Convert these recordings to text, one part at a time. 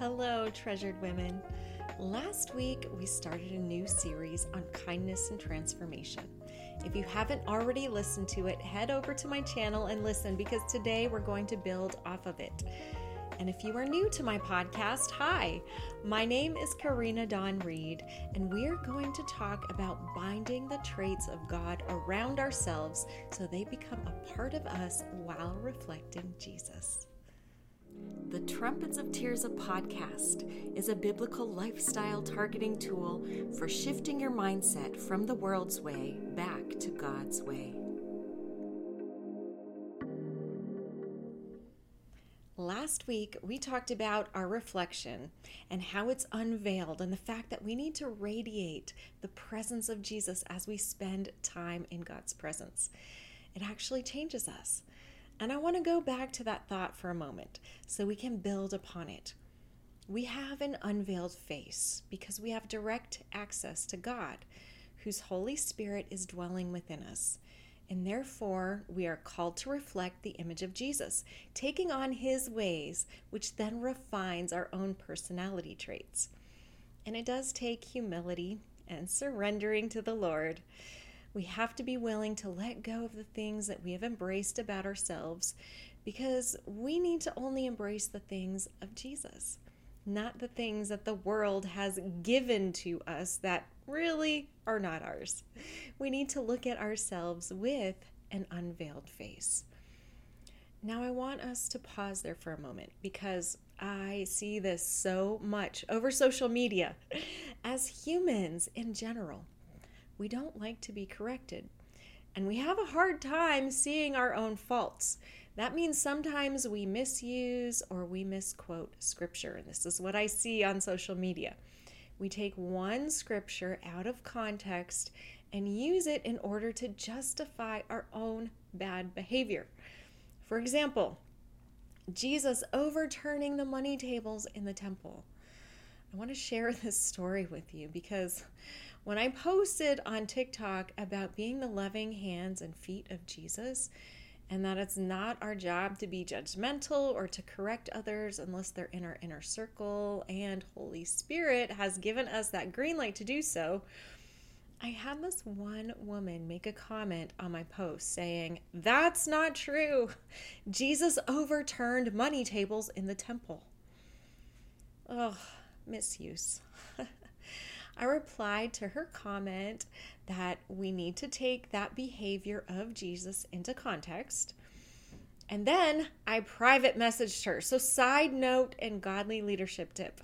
Hello, treasured women. Last week, we started a new series on kindness and transformation. If you haven't already listened to it, head over to my channel and listen because today we're going to build off of it. And if you are new to my podcast, hi, my name is Karina Dawn Reed, and we are going to talk about binding the traits of God around ourselves so they become a part of us while reflecting Jesus. The Trumpets of Tirzah podcast is a biblical lifestyle targeting tool for shifting your mindset from the world's way back to God's way. Last week, we talked about our reflection and how it's unveiled, and the fact that we need to radiate the presence of Jesus as we spend time in God's presence. It actually changes us. And I want to go back to that thought for a moment so we can build upon it. We have an unveiled face because we have direct access to God, whose Holy Spirit is dwelling within us and therefore we are called to reflect the image of Jesus, taking on his ways, which then refines our own personality traits. And it does take humility and surrendering to the Lord. We have to be willing to let go of the things that we have embraced about ourselves because we need to only embrace the things of Jesus, not the things that the world has given to us that really are not ours. We need to look at ourselves with an unveiled face. Now, I want us to pause there for a moment because I see this so much over social media. As humans in general, we don't like to be corrected, and we have a hard time seeing our own faults. That means sometimes we misuse or we misquote scripture. And this is what I see on social media we take one scripture out of context and use it in order to justify our own bad behavior. For example, Jesus overturning the money tables in the temple. I want to share this story with you because when I posted on TikTok about being the loving hands and feet of Jesus, and that it's not our job to be judgmental or to correct others unless they're in our inner circle, and Holy Spirit has given us that green light to do so. I had this one woman make a comment on my post saying, That's not true. Jesus overturned money tables in the temple. Oh, misuse. I replied to her comment that we need to take that behavior of Jesus into context. And then I private messaged her. So, side note and godly leadership tip.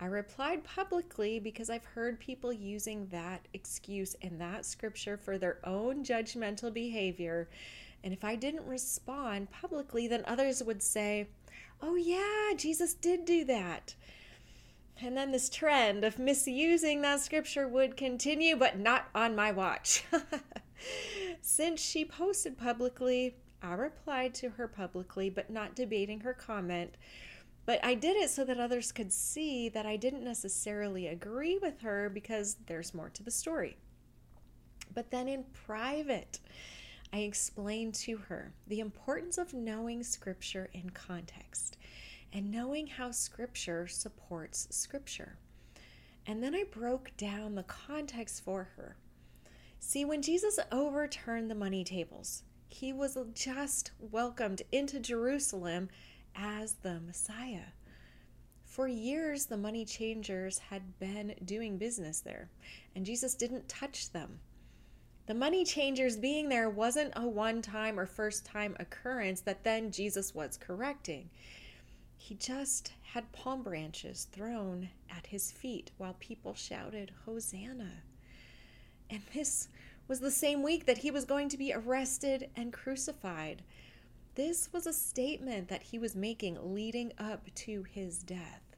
I replied publicly because I've heard people using that excuse and that scripture for their own judgmental behavior. And if I didn't respond publicly, then others would say, Oh, yeah, Jesus did do that. And then this trend of misusing that scripture would continue, but not on my watch. Since she posted publicly, I replied to her publicly, but not debating her comment. But I did it so that others could see that I didn't necessarily agree with her because there's more to the story. But then in private, I explained to her the importance of knowing scripture in context and knowing how Scripture supports Scripture. And then I broke down the context for her. See, when Jesus overturned the money tables, he was just welcomed into Jerusalem as the Messiah. For years, the money changers had been doing business there, and Jesus didn't touch them. The money changers being there wasn't a one time or first time occurrence that then Jesus was correcting. He just had palm branches thrown at his feet while people shouted, Hosanna. And this was the same week that he was going to be arrested and crucified. This was a statement that he was making leading up to his death.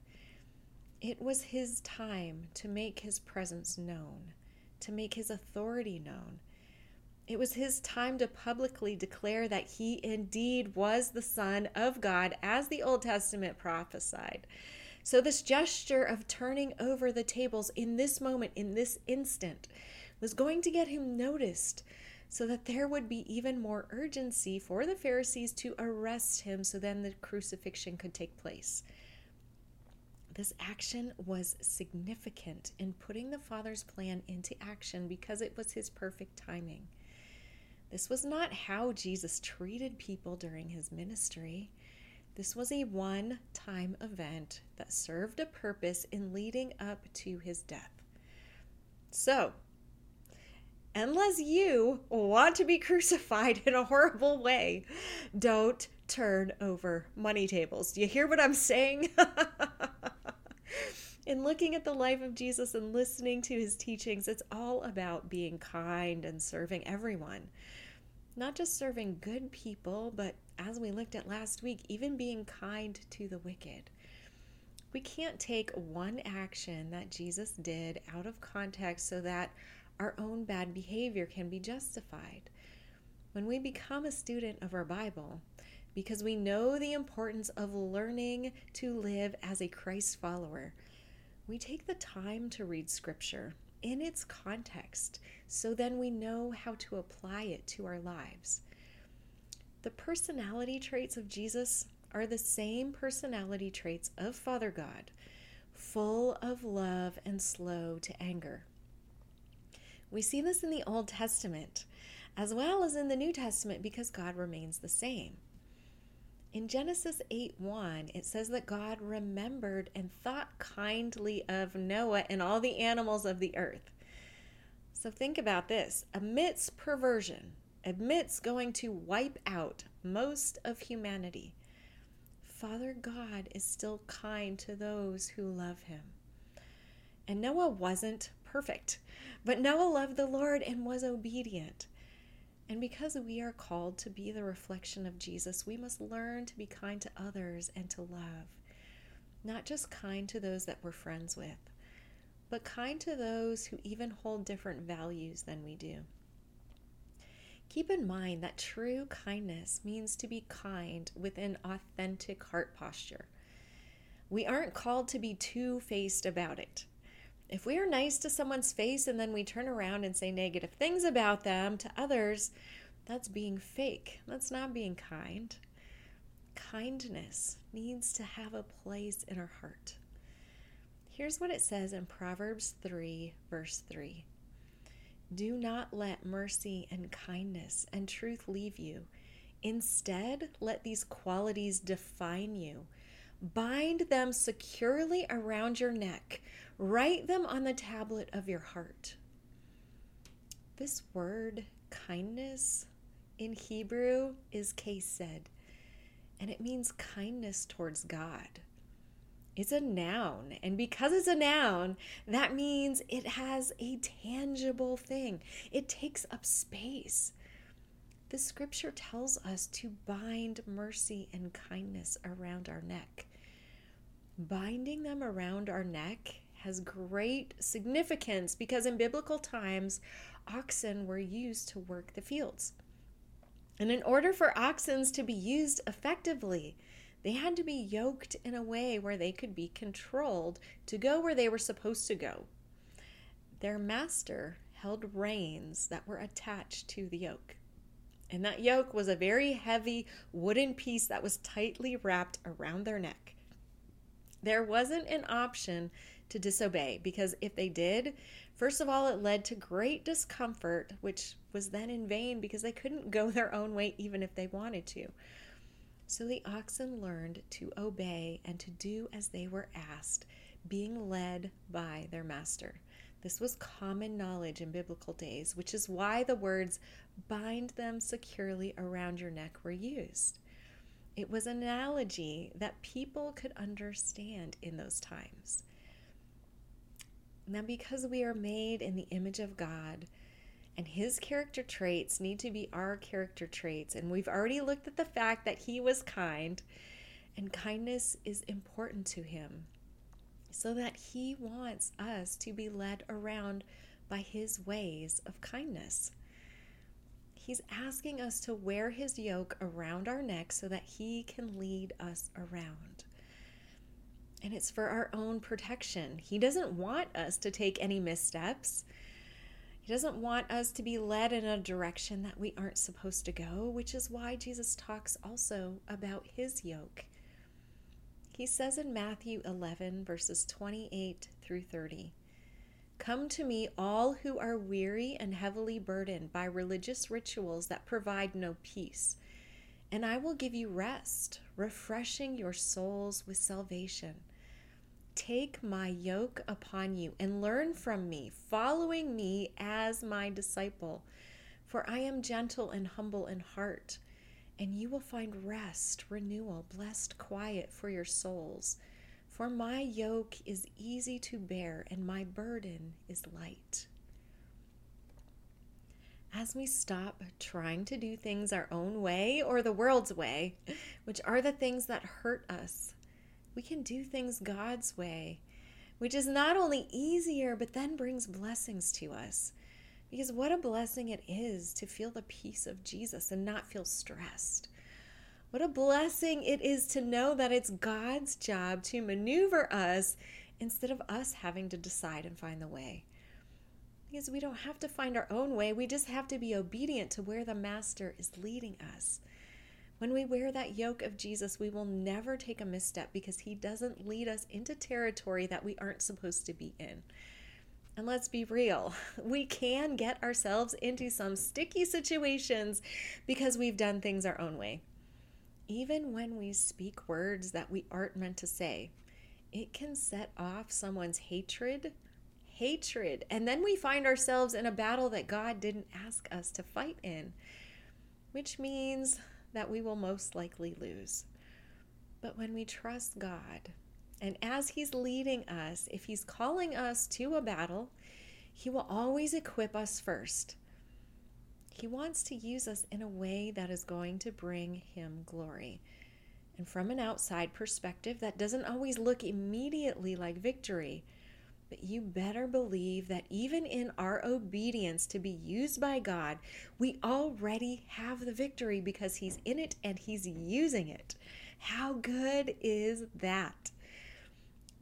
It was his time to make his presence known, to make his authority known, it was his time to publicly declare that he indeed was the Son of God, as the Old Testament prophesied. So, this gesture of turning over the tables in this moment, in this instant, was going to get him noticed so that there would be even more urgency for the Pharisees to arrest him so then the crucifixion could take place. This action was significant in putting the Father's plan into action because it was his perfect timing. This was not how Jesus treated people during his ministry. This was a one time event that served a purpose in leading up to his death. So, unless you want to be crucified in a horrible way, don't turn over money tables. Do you hear what I'm saying? in looking at the life of Jesus and listening to his teachings, it's all about being kind and serving everyone. Not just serving good people, but as we looked at last week, even being kind to the wicked. We can't take one action that Jesus did out of context so that our own bad behavior can be justified. When we become a student of our Bible, because we know the importance of learning to live as a Christ follower, we take the time to read Scripture in its context so then we know how to apply it to our lives. The personality traits of Jesus are the same personality traits of Father God, full of love and slow to anger. We see this in the Old Testament as well as in the New Testament because God remains the same. In Genesis 8 1, it says that God remembered and thought kindly of Noah and all the animals of the earth. So think about this amidst perversion, amidst going to wipe out most of humanity, Father God is still kind to those who love him. And Noah wasn't perfect, but Noah loved the Lord and was obedient. And because we are called to be the reflection of Jesus, we must learn to be kind to others and to love. Not just kind to those that we're friends with, but kind to those who even hold different values than we do. Keep in mind that true kindness means to be kind with an authentic heart posture. We aren't called to be two faced about it. If we are nice to someone's face and then we turn around and say negative things about them to others, that's being fake. That's not being kind. Kindness needs to have a place in our heart. Here's what it says in Proverbs 3, verse 3 Do not let mercy and kindness and truth leave you. Instead, let these qualities define you. Bind them securely around your neck Write them on the tablet of your heart. This word, kindness, in Hebrew is chesed, and it means kindness towards God. It's a noun, and because it's a noun, that means it has a tangible thing. It takes up space. The scripture tells us to bind mercy and kindness around our neck. Binding them around our neck has great significance because in biblical times, oxen were used to work the fields. And in order for oxen to be used effectively, they had to be yoked in a way where they could be controlled to go where they were supposed to go. Their master held reins that were attached to the yoke. And that yoke was a very heavy wooden piece that was tightly wrapped around their neck. There wasn't an option to disobey because if they did, first of all, it led to great discomfort, which was then in vain because they couldn't go their own way even if they wanted to. So the oxen learned to obey and to do as they were asked, being led by their master. This was common knowledge in biblical days, which is why the words bind them securely around your neck were used. It was an analogy that people could understand in those times. Now, because we are made in the image of God, and his character traits need to be our character traits, and we've already looked at the fact that he was kind, and kindness is important to him, so that he wants us to be led around by his ways of kindness. He's asking us to wear his yoke around our neck so that he can lead us around and it's for our own protection. He doesn't want us to take any missteps. He doesn't want us to be led in a direction that we aren't supposed to go, which is why Jesus talks also about his yoke. He says in Matthew 11, verses 28 through 30 Come to me, all who are weary and heavily burdened by religious rituals that provide no peace, and I will give you rest, refreshing your souls with salvation. Take my yoke upon you and learn from me, following me as my disciple. For I am gentle and humble in heart, and you will find rest, renewal, blessed quiet for your souls. For my yoke is easy to bear, and my burden is light. As we stop trying to do things our own way or the world's way, which are the things that hurt us, we can do things God's way, which is not only easier, but then brings blessings to us. Because what a blessing it is to feel the peace of Jesus and not feel stressed. What a blessing it is to know that it's God's job to maneuver us instead of us having to decide and find the way. Because we don't have to find our own way, we just have to be obedient to where the Master is leading us. When we wear that yoke of Jesus, we will never take a misstep because he doesn't lead us into territory that we aren't supposed to be in. And let's be real, we can get ourselves into some sticky situations because we've done things our own way. Even when we speak words that we aren't meant to say, it can set off someone's hatred, hatred, and then we find ourselves in a battle that God didn't ask us to fight in, which means that we will most likely lose. But when we trust God, and as He's leading us, if He's calling us to a battle, He will always equip us first. He wants to use us in a way that is going to bring Him glory. And from an outside perspective, that doesn't always look immediately like victory. But you better believe that even in our obedience to be used by God, we already have the victory because He's in it and He's using it. How good is that?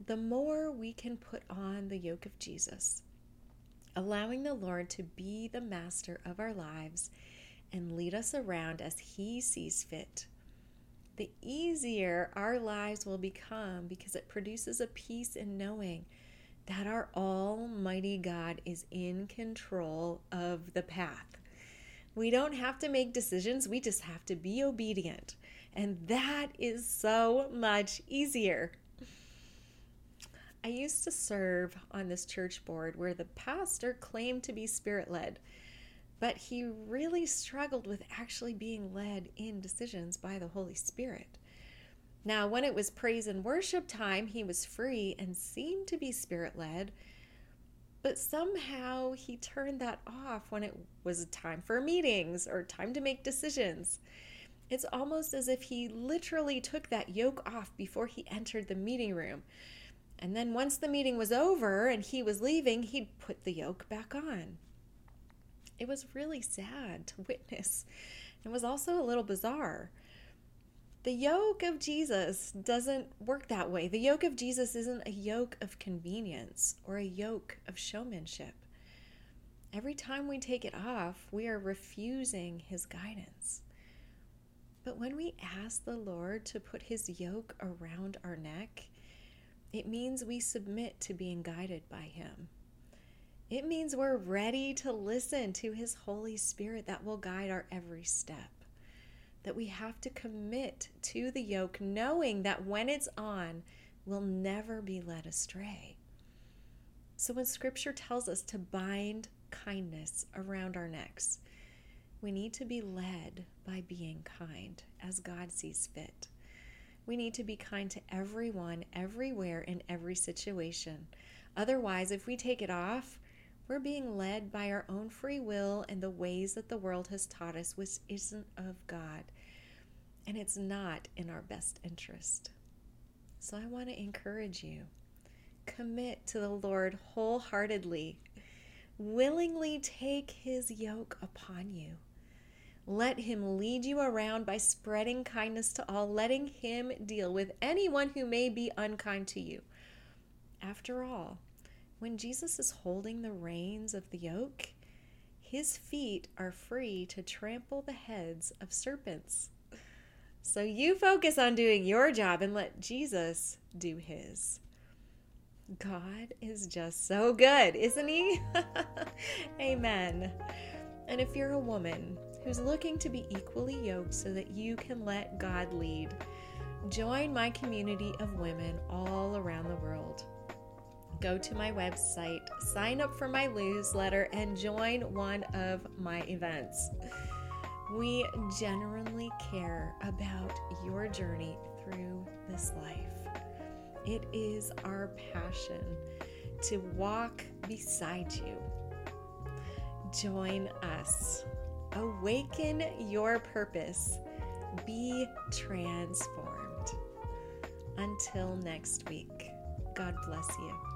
The more we can put on the yoke of Jesus, allowing the Lord to be the master of our lives and lead us around as He sees fit, the easier our lives will become because it produces a peace in knowing that our Almighty God is in control of the path. We don't have to make decisions, we just have to be obedient. And that is so much easier. I used to serve on this church board where the pastor claimed to be spirit led, but he really struggled with actually being led in decisions by the Holy Spirit. Now, when it was praise and worship time, he was free and seemed to be spirit led, but somehow he turned that off when it was time for meetings or time to make decisions. It's almost as if he literally took that yoke off before he entered the meeting room. And then once the meeting was over and he was leaving, he'd put the yoke back on. It was really sad to witness. It was also a little bizarre. The yoke of Jesus doesn't work that way. The yoke of Jesus isn't a yoke of convenience or a yoke of showmanship. Every time we take it off, we are refusing his guidance. But when we ask the Lord to put his yoke around our neck, it means we submit to being guided by him. It means we're ready to listen to his Holy Spirit that will guide our every step that we have to commit to the yoke, knowing that when it's on, we'll never be led astray. So, when scripture tells us to bind kindness around our necks, we need to be led by being kind as God sees fit. We need to be kind to everyone, everywhere, in every situation. Otherwise, if we take it off, we're being led by our own free will and the ways that the world has taught us, which isn't of God. And it's not in our best interest. So I want to encourage you commit to the Lord wholeheartedly, willingly take his yoke upon you. Let him lead you around by spreading kindness to all, letting him deal with anyone who may be unkind to you. After all, when Jesus is holding the reins of the yoke, his feet are free to trample the heads of serpents. So you focus on doing your job and let Jesus do his. God is just so good, isn't he? Amen. And if you're a woman who's looking to be equally yoked so that you can let God lead, join my community of women all around the world. Go to my website, sign up for my newsletter, and join one of my events. We genuinely care about your journey through this life. It is our passion to walk beside you. Join us. Awaken your purpose. Be transformed. Until next week, God bless you.